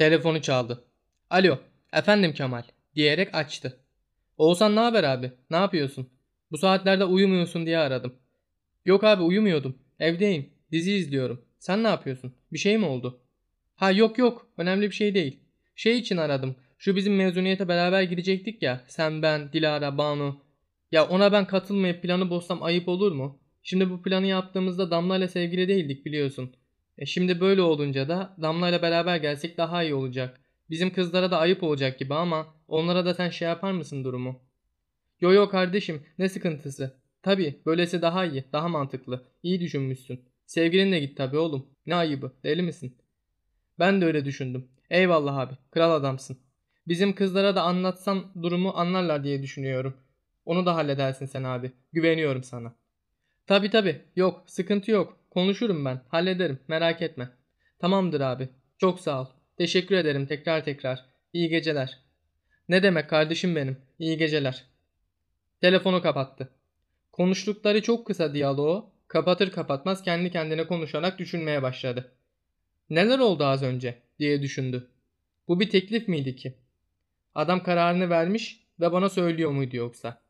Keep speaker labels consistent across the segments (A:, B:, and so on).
A: Telefonu çaldı. Alo, efendim Kemal diyerek açtı. Oğuzhan ne haber abi? Ne yapıyorsun? Bu saatlerde uyumuyorsun diye aradım. Yok abi uyumuyordum. Evdeyim. Dizi izliyorum. Sen ne yapıyorsun? Bir şey mi oldu? Ha yok yok. Önemli bir şey değil. Şey için aradım. Şu bizim mezuniyete beraber gidecektik ya. Sen, ben, Dilara, Banu. Ya ona ben katılmayıp planı bozsam ayıp olur mu? Şimdi bu planı yaptığımızda Damla ile sevgili değildik biliyorsun. E şimdi böyle olunca da Damla ile beraber gelsek daha iyi olacak. Bizim kızlara da ayıp olacak gibi ama onlara da sen şey yapar mısın durumu? Yo yo kardeşim ne sıkıntısı? Tabi böylesi daha iyi, daha mantıklı. İyi düşünmüşsün. Sevgilinle git tabi oğlum. Ne ayıbı, deli misin? Ben de öyle düşündüm. Eyvallah abi, kral adamsın. Bizim kızlara da anlatsan durumu anlarlar diye düşünüyorum. Onu da halledersin sen abi. Güveniyorum sana. Tabi tabi, yok, sıkıntı yok. Konuşurum ben, hallederim, merak etme. Tamamdır abi. Çok sağ ol. Teşekkür ederim tekrar tekrar. İyi geceler. Ne demek kardeşim benim. İyi geceler. Telefonu kapattı. Konuştukları çok kısa diyaloğu kapatır kapatmaz kendi kendine konuşarak düşünmeye başladı. Neler oldu az önce diye düşündü. Bu bir teklif miydi ki? Adam kararını vermiş ve bana söylüyor muydu yoksa?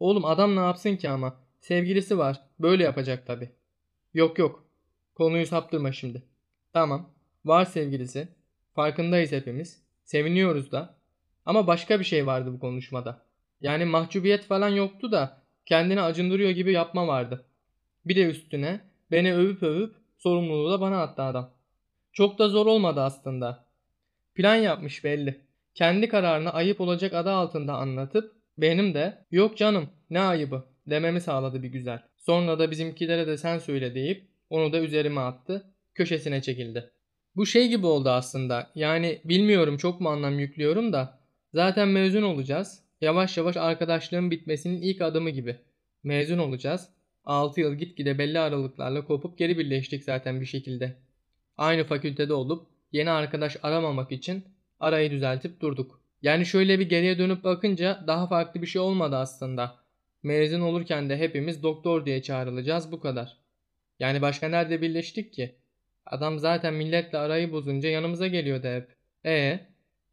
A: Oğlum adam ne yapsın ki ama? Sevgilisi var. Böyle yapacak tabi. Yok yok. Konuyu saptırma şimdi. Tamam. Var sevgilisi. Farkındayız hepimiz. Seviniyoruz da. Ama başka bir şey vardı bu konuşmada. Yani mahcubiyet falan yoktu da kendini acındırıyor gibi yapma vardı. Bir de üstüne beni övüp övüp sorumluluğu da bana attı adam. Çok da zor olmadı aslında. Plan yapmış belli. Kendi kararını ayıp olacak adı altında anlatıp benim de yok canım ne ayıbı dememi sağladı bir güzel. Sonra da bizimkilere de sen söyle deyip onu da üzerime attı. Köşesine çekildi. Bu şey gibi oldu aslında. Yani bilmiyorum çok mu anlam yüklüyorum da zaten mezun olacağız. Yavaş yavaş arkadaşlığın bitmesinin ilk adımı gibi. Mezun olacağız. 6 yıl gitgide belli aralıklarla kopup geri birleştik zaten bir şekilde. Aynı fakültede olup yeni arkadaş aramamak için arayı düzeltip durduk. Yani şöyle bir geriye dönüp bakınca daha farklı bir şey olmadı aslında. Mezun olurken de hepimiz doktor diye çağrılacağız bu kadar. Yani başka nerede birleştik ki? Adam zaten milletle arayı bozunca yanımıza geliyordu hep. E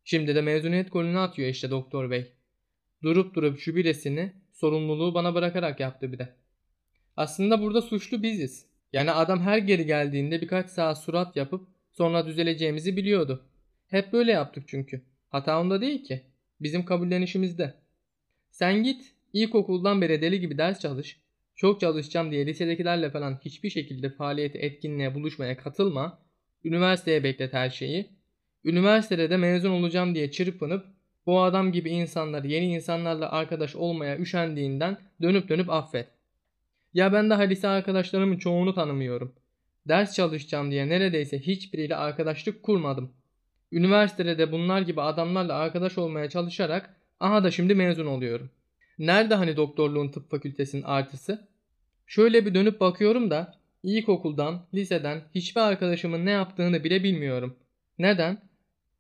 A: şimdi de mezuniyet golünü atıyor işte doktor bey. Durup durup şu biresini sorumluluğu bana bırakarak yaptı bir de. Aslında burada suçlu biziz. Yani adam her geri geldiğinde birkaç saat surat yapıp sonra düzeleceğimizi biliyordu. Hep böyle yaptık çünkü. Hata onda değil ki. Bizim kabullenişimizde. Sen git ilkokuldan beri deli gibi ders çalış. Çok çalışacağım diye lisedekilerle falan hiçbir şekilde faaliyete, etkinliğe, buluşmaya katılma. Üniversiteye beklet her şeyi. Üniversitede de mezun olacağım diye çırpınıp bu adam gibi insanlar yeni insanlarla arkadaş olmaya üşendiğinden dönüp dönüp affet. Ya ben daha lise arkadaşlarımın çoğunu tanımıyorum. Ders çalışacağım diye neredeyse hiçbiriyle arkadaşlık kurmadım. Üniversitede de bunlar gibi adamlarla arkadaş olmaya çalışarak aha da şimdi mezun oluyorum. Nerede hani doktorluğun tıp fakültesinin artısı? Şöyle bir dönüp bakıyorum da ilkokuldan, liseden hiçbir arkadaşımın ne yaptığını bile bilmiyorum. Neden?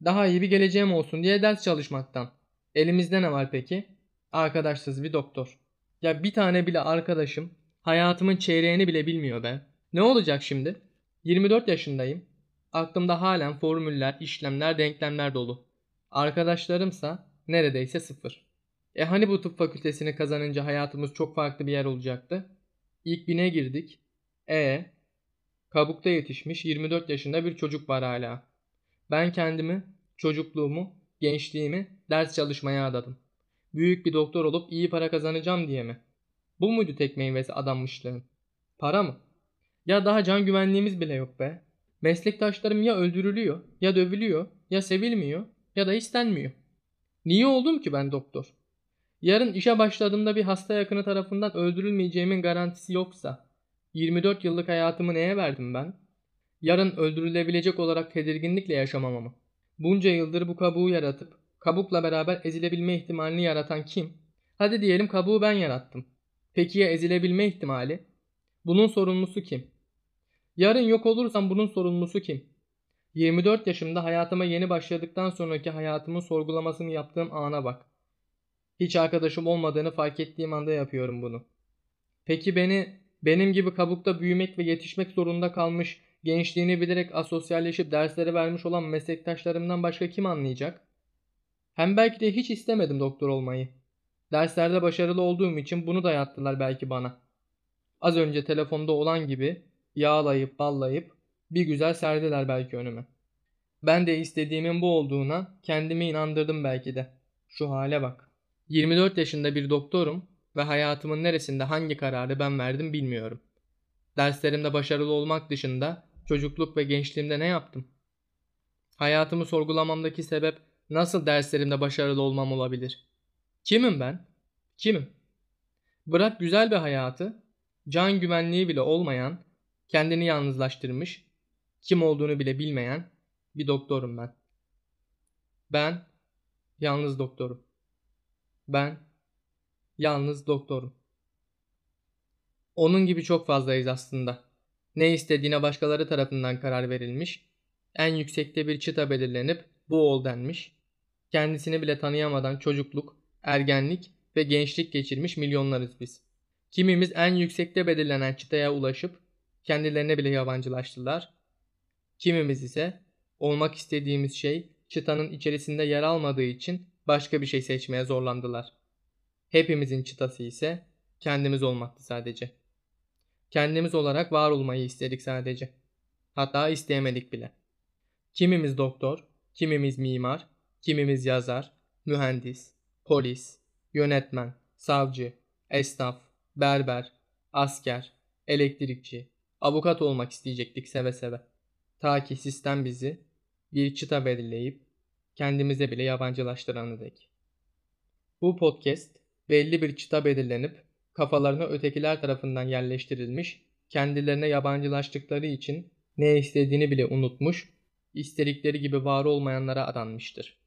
A: Daha iyi bir geleceğim olsun diye ders çalışmaktan. Elimizde ne var peki? Arkadaşsız bir doktor. Ya bir tane bile arkadaşım hayatımın çeyreğini bile bilmiyor be. Ne olacak şimdi? 24 yaşındayım. Aklımda halen formüller, işlemler, denklemler dolu. Arkadaşlarımsa neredeyse sıfır. E hani bu tıp fakültesini kazanınca hayatımız çok farklı bir yer olacaktı? İlk bine girdik. E kabukta yetişmiş 24 yaşında bir çocuk var hala. Ben kendimi, çocukluğumu, gençliğimi ders çalışmaya adadım. Büyük bir doktor olup iyi para kazanacağım diye mi? Bu muydu tek meyvesi adanmışlığın? Para mı? Ya daha can güvenliğimiz bile yok be. Meslektaşlarım ya öldürülüyor, ya dövülüyor, ya sevilmiyor, ya da istenmiyor. Niye oldum ki ben doktor? Yarın işe başladığımda bir hasta yakını tarafından öldürülmeyeceğimin garantisi yoksa 24 yıllık hayatımı neye verdim ben? Yarın öldürülebilecek olarak tedirginlikle yaşamama mı? Bunca yıldır bu kabuğu yaratıp kabukla beraber ezilebilme ihtimalini yaratan kim? Hadi diyelim kabuğu ben yarattım. Peki ya ezilebilme ihtimali? Bunun sorumlusu kim? Yarın yok olursam bunun sorumlusu kim? 24 yaşımda hayatıma yeni başladıktan sonraki hayatımın sorgulamasını yaptığım ana bak. Hiç arkadaşım olmadığını fark ettiğim anda yapıyorum bunu. Peki beni benim gibi kabukta büyümek ve yetişmek zorunda kalmış gençliğini bilerek asosyalleşip dersleri vermiş olan meslektaşlarımdan başka kim anlayacak? Hem belki de hiç istemedim doktor olmayı. Derslerde başarılı olduğum için bunu dayattılar belki bana. Az önce telefonda olan gibi yağlayıp ballayıp bir güzel serdiler belki önüme. Ben de istediğimin bu olduğuna kendimi inandırdım belki de. Şu hale bak. 24 yaşında bir doktorum ve hayatımın neresinde hangi kararı ben verdim bilmiyorum. Derslerimde başarılı olmak dışında çocukluk ve gençliğimde ne yaptım? Hayatımı sorgulamamdaki sebep nasıl derslerimde başarılı olmam olabilir? Kimim ben? Kimim? Bırak güzel bir hayatı, can güvenliği bile olmayan, kendini yalnızlaştırmış, kim olduğunu bile bilmeyen bir doktorum ben. Ben yalnız doktorum. Ben yalnız doktorum. Onun gibi çok fazlayız aslında. Ne istediğine başkaları tarafından karar verilmiş, en yüksekte bir çıta belirlenip bu ol denmiş, kendisini bile tanıyamadan çocukluk, ergenlik ve gençlik geçirmiş milyonlarız biz. Kimimiz en yüksekte belirlenen çıtaya ulaşıp kendilerine bile yabancılaştılar. Kimimiz ise olmak istediğimiz şey çıtanın içerisinde yer almadığı için başka bir şey seçmeye zorlandılar. Hepimizin çıtası ise kendimiz olmaktı sadece. Kendimiz olarak var olmayı istedik sadece. Hatta isteyemedik bile. Kimimiz doktor, kimimiz mimar, kimimiz yazar, mühendis, polis, yönetmen, savcı, esnaf, berber, asker, elektrikçi, avukat olmak isteyecektik seve seve. Ta ki sistem bizi bir çıta belirleyip kendimize bile yabancılaştıranı dek. Bu podcast belli bir çıta belirlenip kafalarına ötekiler tarafından yerleştirilmiş, kendilerine yabancılaştıkları için ne istediğini bile unutmuş, istedikleri gibi var olmayanlara adanmıştır.